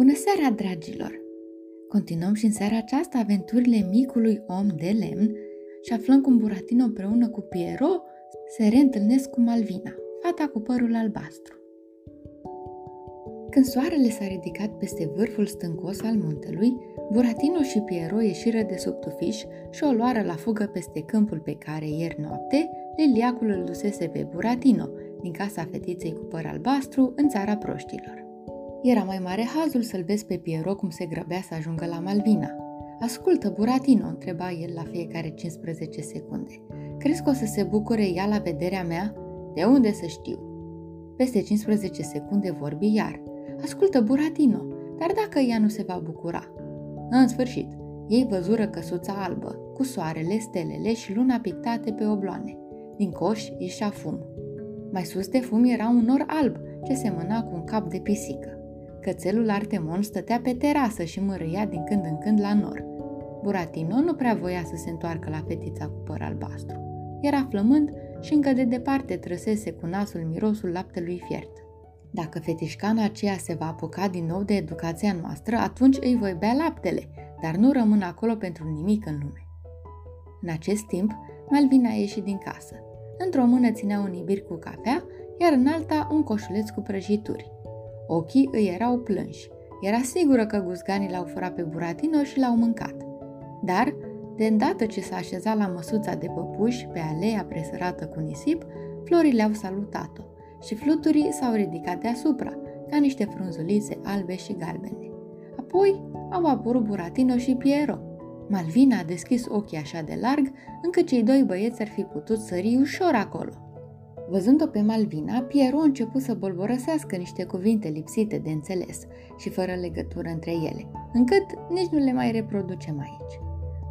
Bună seara, dragilor! Continuăm și în seara aceasta aventurile micului om de lemn și aflăm cum Buratino împreună cu Piero se reîntâlnesc cu Malvina, fata cu părul albastru. Când soarele s-a ridicat peste vârful stâncos al muntelui, Buratino și Piero ieșiră de sub tufiș și o luară la fugă peste câmpul pe care ieri noapte Liliacul îl dusese pe Buratino, din casa fetiței cu păr albastru, în țara proștilor. Era mai mare hazul să-l vezi pe Piero cum se grăbea să ajungă la Malvina. Ascultă, Buratino, întreba el la fiecare 15 secunde. Crezi că o să se bucure ea la vederea mea? De unde să știu? Peste 15 secunde vorbi iar. Ascultă, Buratino, dar dacă ea nu se va bucura? În sfârșit, ei văzură căsuța albă, cu soarele, stelele și luna pictate pe obloane. Din coș ieșea fum. Mai sus de fum era un nor alb, ce semăna cu un cap de pisică. Cățelul Artemon stătea pe terasă și mărâia din când în când la nor. Buratino nu prea voia să se întoarcă la fetița cu păr albastru. Era flămând și încă de departe trăsese cu nasul mirosul laptelui fiert. Dacă fetișcana aceea se va apuca din nou de educația noastră, atunci îi voi bea laptele, dar nu rămân acolo pentru nimic în lume. În acest timp, Malvina a ieșit din casă. Într-o mână ținea un ibir cu cafea, iar în alta un coșuleț cu prăjituri. Ochii îi erau plânși. Era sigură că guzganii l-au furat pe Buratino și l-au mâncat. Dar, de îndată ce s-a așezat la măsuța de păpuși pe aleea presărată cu nisip, florile au salutat-o și fluturii s-au ridicat deasupra, ca niște frunzulițe albe și galbene. Apoi au apărut Buratino și Piero. Malvina a deschis ochii așa de larg, încât cei doi băieți ar fi putut sări ușor acolo. Văzând-o pe Malvina, Piero a început să bolborăsească niște cuvinte lipsite de înțeles și fără legătură între ele, încât nici nu le mai reproducem aici.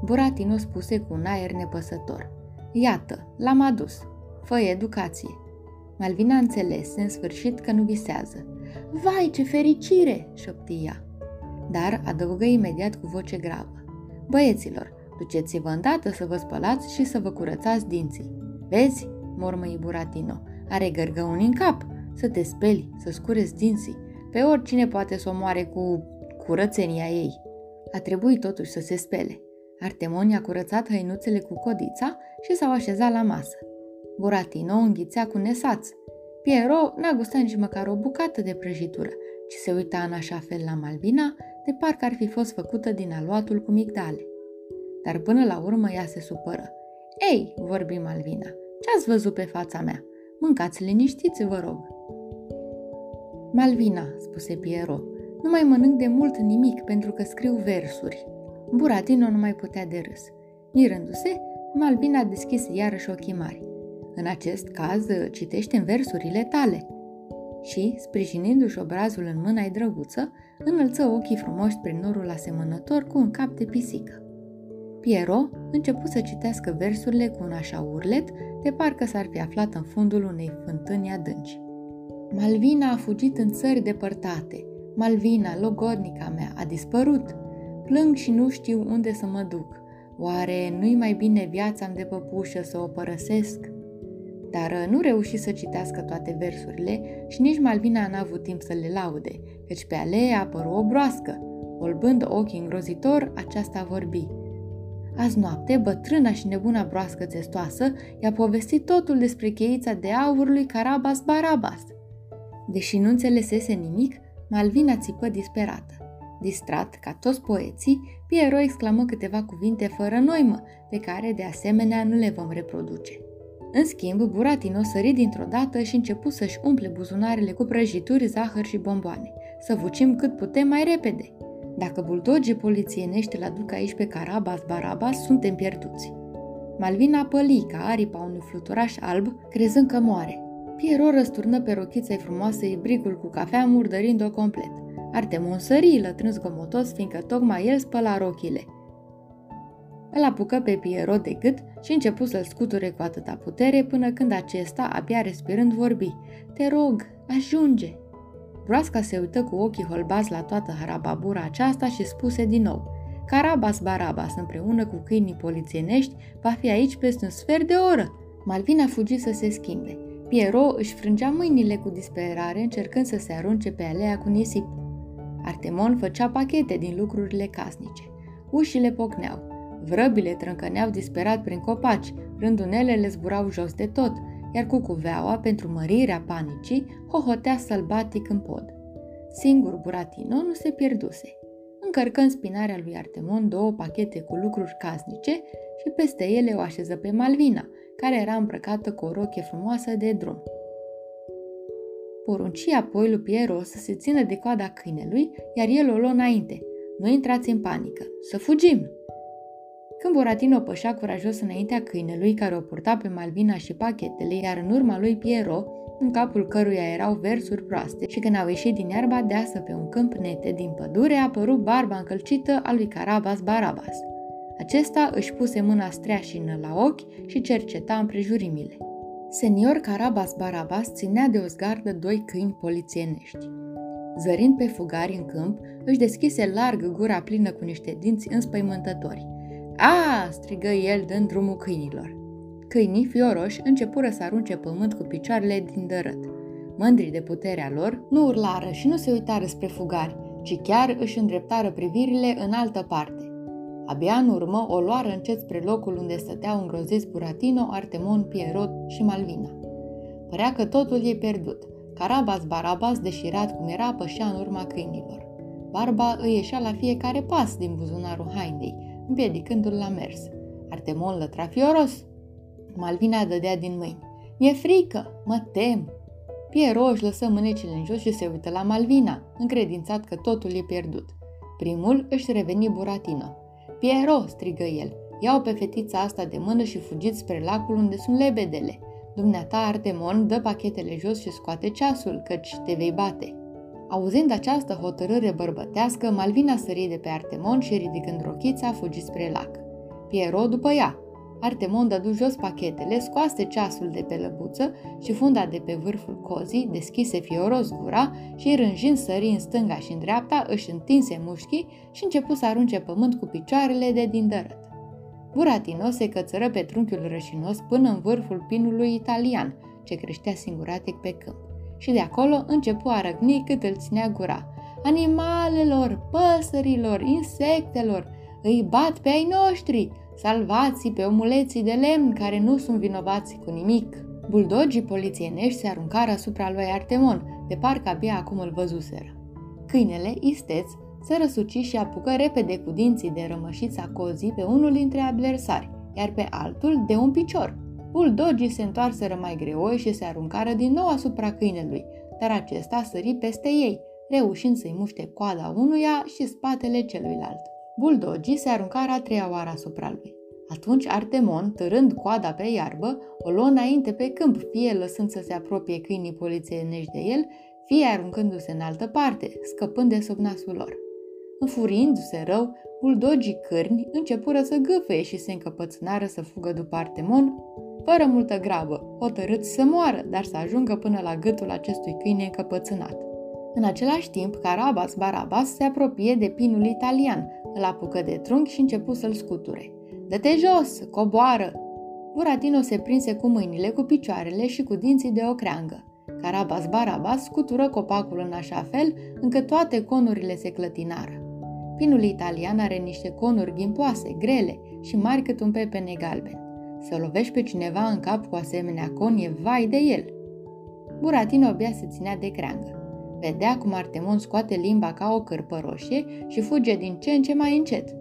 Buratino spuse cu un aer nepăsător. Iată, l-am adus. Fă educație. Malvina înțelese în sfârșit că nu visează. Vai, ce fericire!" șopti ea. Dar adăugă imediat cu voce gravă. Băieților, duceți-vă îndată să vă spălați și să vă curățați dinții. Vezi, mormăi Buratino. Are gărgăuni în cap. Să te speli, să scureți dinții. Pe oricine poate să o moare cu curățenia ei. A trebuit totuși să se spele. Artemon a curățat hăinuțele cu codița și s-au așezat la masă. Buratino înghițea cu nesaț. Piero n-a gustat nici măcar o bucată de prăjitură, ci se uita în așa fel la Malvina, de parcă ar fi fost făcută din aluatul cu migdale. Dar până la urmă ea se supără. Ei, vorbi Malvina, ce ați văzut pe fața mea? Mâncați liniștiți, vă rog. Malvina, spuse Piero, nu mai mănânc de mult nimic pentru că scriu versuri. Buratino nu mai putea de râs. Mirându-se, Malvina a deschis iarăși ochii mari. În acest caz, citește în versurile tale. Și, sprijinindu-și obrazul în mâna-i drăguță, înălță ochii frumoși prin norul asemănător cu un cap de pisică. Piero început să citească versurile cu un așa urlet, de parcă s-ar fi aflat în fundul unei fântâni adânci. Malvina a fugit în țări depărtate. Malvina, logodnica mea, a dispărut. Plâng și nu știu unde să mă duc. Oare nu-i mai bine viața de păpușă să o părăsesc? Dar uh, nu reuși să citească toate versurile și nici Malvina n-a avut timp să le laude, căci pe alee a apărut o broască. Olbând ochii îngrozitor, aceasta vorbi – Azi noapte, bătrâna și nebuna broască testoasă i-a povestit totul despre cheița de aur lui Carabas Barabas. Deși nu înțelesese nimic, Malvina țipă disperată. Distrat, ca toți poeții, Piero exclamă câteva cuvinte fără noimă, pe care, de asemenea, nu le vom reproduce. În schimb, Buratino sări dintr-o dată și început să-și umple buzunarele cu prăjituri, zahăr și bomboane. Să vucim cât putem mai repede. Dacă buldogii polițienești îl aduc aici pe Carabas Barabas, suntem pierduți. Malvina păli ca aripa unui fluturaș alb, crezând că moare. Piero răsturnă pe rochița frumoasă bricul cu cafea, murdărind-o complet. Artemon sări, lătrând zgomotos, fiindcă tocmai el spăla rochile. Îl apucă pe Piero de gât și începu să-l scuture cu atâta putere până când acesta, abia respirând, vorbi. Te rog, ajunge! Broasca se uită cu ochii holbați la toată harababura aceasta și spuse din nou Carabas Barabas împreună cu câinii polițienești va fi aici peste un sfert de oră. Malvina fugi să se schimbe. Piero își frângea mâinile cu disperare încercând să se arunce pe alea cu nisip. Artemon făcea pachete din lucrurile casnice. Ușile pocneau. Vrăbile trâncăneau disperat prin copaci, rândunelele zburau jos de tot, iar cucuveaua, pentru mărirea panicii, hohotea sălbatic în pod. Singur Buratino nu se pierduse. Încărcă în spinarea lui Artemon două pachete cu lucruri casnice și peste ele o așeză pe Malvina, care era îmbrăcată cu o rochie frumoasă de drum. Porunci apoi lui Piero să se țină de coada câinelui, iar el o luă înainte. Nu intrați în panică, să fugim! Când Boratino pășea curajos înaintea câinelui care o purta pe Malvina și pachetele, iar în urma lui Piero, în capul căruia erau versuri proaste și când au ieșit din iarba deasă pe un câmp nete din pădure, a apărut barba încălcită a lui Carabas Barabas. Acesta își puse mâna streașină la ochi și cerceta împrejurimile. Senior Carabas Barabas ținea de o zgardă doi câini polițienești. Zărind pe fugari în câmp, își deschise larg gura plină cu niște dinți înspăimântători. A! strigă el dând drumul câinilor. Câinii fioroși începură să arunce pământ cu picioarele din dărât. Mândri de puterea lor, nu urlară și nu se uitară spre fugari, ci chiar își îndreptară privirile în altă parte. Abia în urmă o luară încet spre locul unde stăteau îngroziți Buratino, Artemon, Pierrot și Malvina. Părea că totul e pierdut. Carabas Barabas, deșirat cum era, pășea în urma câinilor. Barba îi ieșea la fiecare pas din buzunarul hainei, împiedicându-l la mers. Artemon lătra fioros. Malvina dădea din mâini. Mi-e frică, mă tem. Piero își lăsă mânecile în jos și se uită la Malvina, încredințat că totul e pierdut. Primul își reveni Buratino. Piero, strigă el, iau pe fetița asta de mână și fugiți spre lacul unde sunt lebedele. Dumneata, Artemon, dă pachetele jos și scoate ceasul, căci te vei bate. Auzind această hotărâre bărbătească, Malvina sări de pe Artemon și ridicând rochița, fugi spre lac. Piero după ea. Artemon dădu jos pachetele, scoase ceasul de pe lăbuță și funda de pe vârful cozii, deschise fioros gura și, rânjind sări în stânga și în dreapta, își întinse mușchii și începu să arunce pământ cu picioarele de din dărât. Buratino se cățără pe trunchiul rășinos până în vârful pinului italian, ce creștea singuratic pe câmp. Și de acolo începu a răgni cât îl ținea gura. Animalelor, păsărilor, insectelor, îi bat pe ai noștri, salvați pe omuleții de lemn care nu sunt vinovați cu nimic. Buldogii polițienești se aruncară asupra lui Artemon, de parcă abia acum îl văzuseră. Câinele, isteț, se răsuci și apucă repede cu dinții de rămășița cozii pe unul dintre adversari, iar pe altul de un picior. Buldogii se întoarseră mai greoi și se aruncară din nou asupra câinelui, dar acesta sări peste ei, reușind să-i muște coada unuia și spatele celuilalt. Buldogii se aruncară a treia oară asupra lui. Atunci Artemon, târând coada pe iarbă, o luă înainte pe câmp, fie lăsând să se apropie câinii polițienești de el, fie aruncându-se în altă parte, scăpând de sub nasul lor. Înfuriindu-se rău, buldogii cârni începură să gâfăie și se încăpățânară să fugă după Artemon, fără multă grabă, hotărâți să moară, dar să ajungă până la gâtul acestui câine încăpățânat. În același timp, Carabas Barabas se apropie de pinul italian, îl apucă de trunchi și începu să-l scuture. Dă-te jos, coboară! Buratino se prinse cu mâinile, cu picioarele și cu dinții de o creangă. Carabas Barabas scutură copacul în așa fel încât toate conurile se clătinară. Pinul italian are niște conuri ghimpoase, grele și mari cât un pepene galben. Să lovești pe cineva în cap cu asemenea con e vai de el. Buratino abia se ținea de creangă. Vedea cum Artemon scoate limba ca o cârpă roșie și fuge din ce în ce mai încet.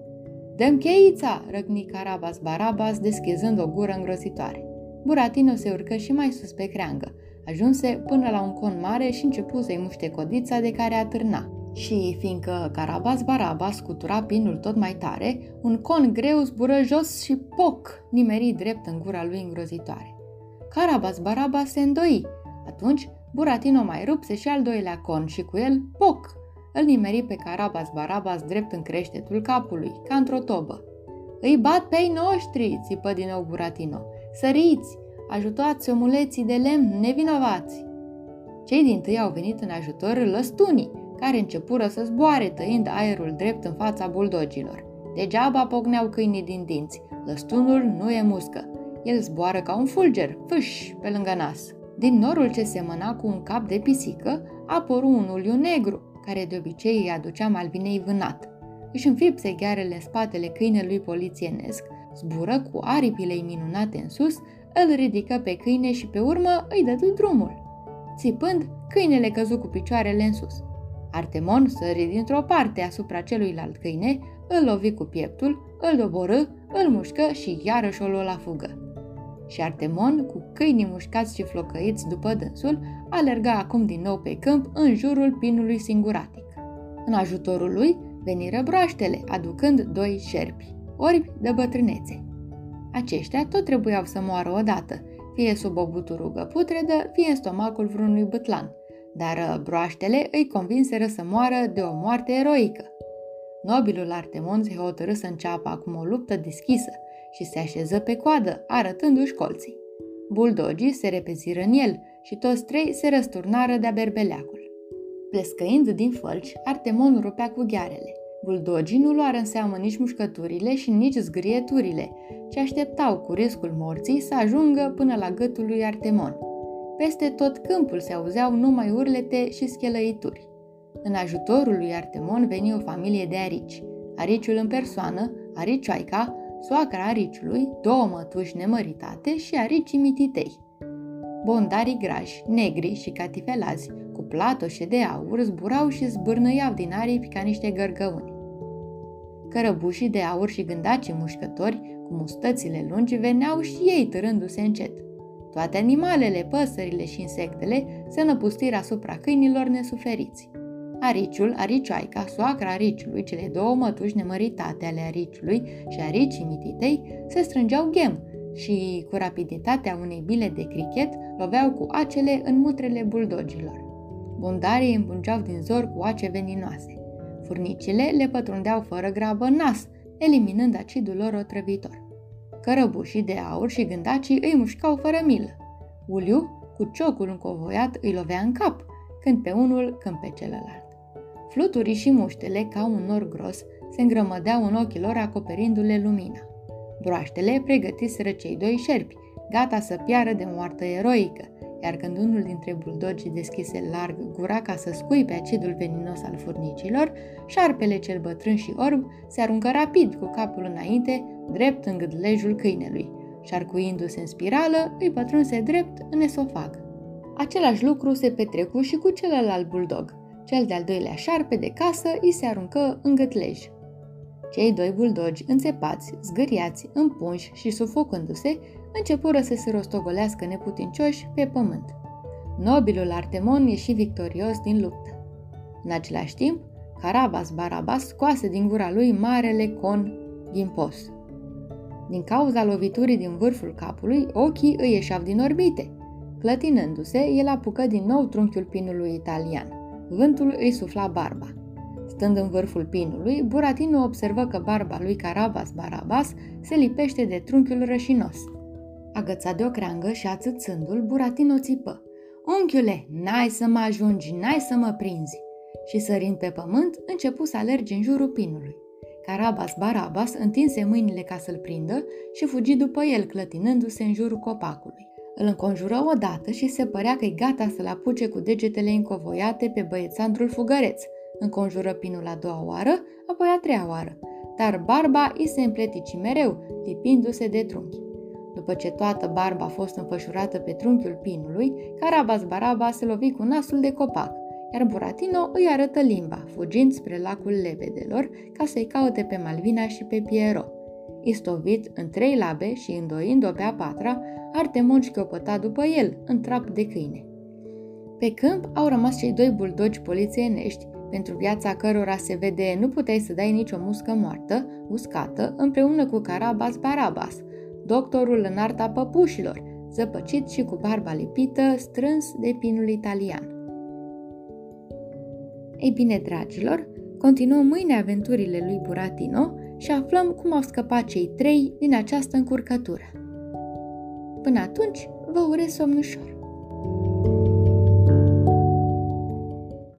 Dăm cheița!" răgni Carabas Barabas, deschizând o gură îngrozitoare. Buratino se urcă și mai sus pe creangă. Ajunse până la un con mare și începu să-i muște codița de care atârna. Și, fiindcă Carabas Barabas scutura pinul tot mai tare, un con greu zbură jos și poc, nimeri drept în gura lui îngrozitoare. Carabas Barabas se îndoi. Atunci Buratino mai rupse și al doilea con și cu el, poc, îl nimeri pe Carabas Barabas drept în creștetul capului, ca într-o tobă. Îi bat pe ei noștri, țipă din nou Buratino. Săriți! Ajutați omuleții de lemn nevinovați! Cei din tâi au venit în ajutor lăstunii, care începură să zboare tăind aerul drept în fața buldogilor. Degeaba pogneau câinii din dinți. Lăstunul nu e muscă. El zboară ca un fulger, fâș, pe lângă nas. Din norul ce semăna cu un cap de pisică, apăru un uliu negru, care de obicei îi aducea Malvinei vânat. Își înfipse ghearele în spatele câinelui polițienesc, zbură cu aripile minunate în sus, îl ridică pe câine și pe urmă îi dădu drumul. Țipând, câinele căzu cu picioarele în sus. Artemon sări dintr-o parte asupra celuilalt câine, îl lovi cu pieptul, îl doborâ, îl mușcă și iarăși o luă la fugă. Și Artemon, cu câinii mușcați și flocăiți după dânsul, alerga acum din nou pe câmp în jurul pinului singuratic. În ajutorul lui veniră broaștele, aducând doi șerpi, orbi de bătrânețe. Aceștia tot trebuiau să moară odată, fie sub o buturugă putredă, fie în stomacul vreunui bătlan, dar uh, broaștele îi convinseră să moară de o moarte eroică. Nobilul Artemon se hotărâ să înceapă acum o luptă deschisă și se așeză pe coadă, arătându-și colții. Buldogii se repeziră în el și toți trei se răsturnară de-a berbeleacul. Plescăind din fălci, Artemon rupea cu ghearele. Buldogii nu luară în seamă nici mușcăturile și nici zgrieturile, ci așteptau cu riscul morții să ajungă până la gâtul lui Artemon. Peste tot câmpul se auzeau numai urlete și schelăituri. În ajutorul lui Artemon veni o familie de arici. Ariciul în persoană, aricioaica, soacra ariciului, două mătuși nemăritate și aricii mititei. Bondarii grași, negri și catifelazi, cu platoșe de aur, zburau și zbârnăiau din aripi ca niște gărgăuni. Cărăbușii de aur și gândacii mușcători, cu mustățile lungi, veneau și ei târându-se încet. Toate animalele, păsările și insectele se năpustiră asupra câinilor nesuferiți. Ariciul, aricioaica, soacra ariciului, cele două mătuși nemăritate ale ariciului și aricii mititei se strângeau ghem și, cu rapiditatea unei bile de crichet, loveau cu acele în mutrele buldogilor. Bundarii împungeau din zor cu ace veninoase. Furnicile le pătrundeau fără grabă în nas, eliminând acidul lor otrăvitor. Cărăbușii de aur și gândacii îi mușcau fără milă. Uliu, cu ciocul încovoiat, îi lovea în cap, când pe unul, când pe celălalt. Fluturii și muștele, ca un nor gros, se îngrămădeau în ochii lor acoperindu-le lumina. Broaștele pregătiseră cei doi șerpi, gata să piară de moartă eroică, iar când unul dintre buldogii deschise larg gura ca să scuipe acidul veninos al furnicilor, șarpele cel bătrân și orb se aruncă rapid cu capul înainte, drept în gâdlejul câinelui. Șarcuindu-se în spirală, îi pătrunse drept în esofag. Același lucru se petrecu și cu celălalt buldog. Cel de-al doilea șarpe de casă îi se aruncă în gâtlej. Cei doi buldogi, înțepați, zgâriați, împunși și sufocându-se, începură să se rostogolească neputincioși pe pământ. Nobilul Artemon ieși victorios din luptă. În același timp, Carabas Barabas scoase din gura lui marele con ghimpos. Din cauza loviturii din vârful capului, ochii îi ieșeau din orbite. Clătinându-se, el apucă din nou trunchiul pinului italian. Vântul îi sufla barba. Stând în vârful pinului, Buratino observă că barba lui Carabas Barabas se lipește de trunchiul rășinos. Agățat de o creangă și ațățându-l, Buratino țipă. Unchiule, n-ai să mă ajungi, n-ai să mă prinzi! Și sărind pe pământ, începu să alerge în jurul pinului. Carabas Barabas întinse mâinile ca să-l prindă și fugi după el, clătinându-se în jurul copacului. Îl înconjură odată și se părea că e gata să-l apuce cu degetele încovoiate pe băiețandrul fugăreț. Înconjură pinul a doua oară, apoi a treia oară. Dar barba îi se împletici mereu, lipindu-se de trunchi. După ce toată barba a fost înfășurată pe trunchiul pinului, Carabas Baraba se lovi cu nasul de copac, iar Buratino îi arătă limba, fugind spre lacul lebedelor ca să-i caute pe Malvina și pe Piero. Istovit în trei labe și îndoind-o pe a patra, Artemon șchiopăta după el, în trap de câine. Pe câmp au rămas cei doi buldogi polițienești, pentru viața cărora se vede nu puteai să dai nicio muscă moartă, uscată, împreună cu Carabas Barabas, doctorul în arta păpușilor, zăpăcit și cu barba lipită, strâns de pinul italian. Ei bine, dragilor, continuăm mâine aventurile lui Buratino și aflăm cum au scăpat cei trei din această încurcătură. Până atunci, vă urez somn ușor!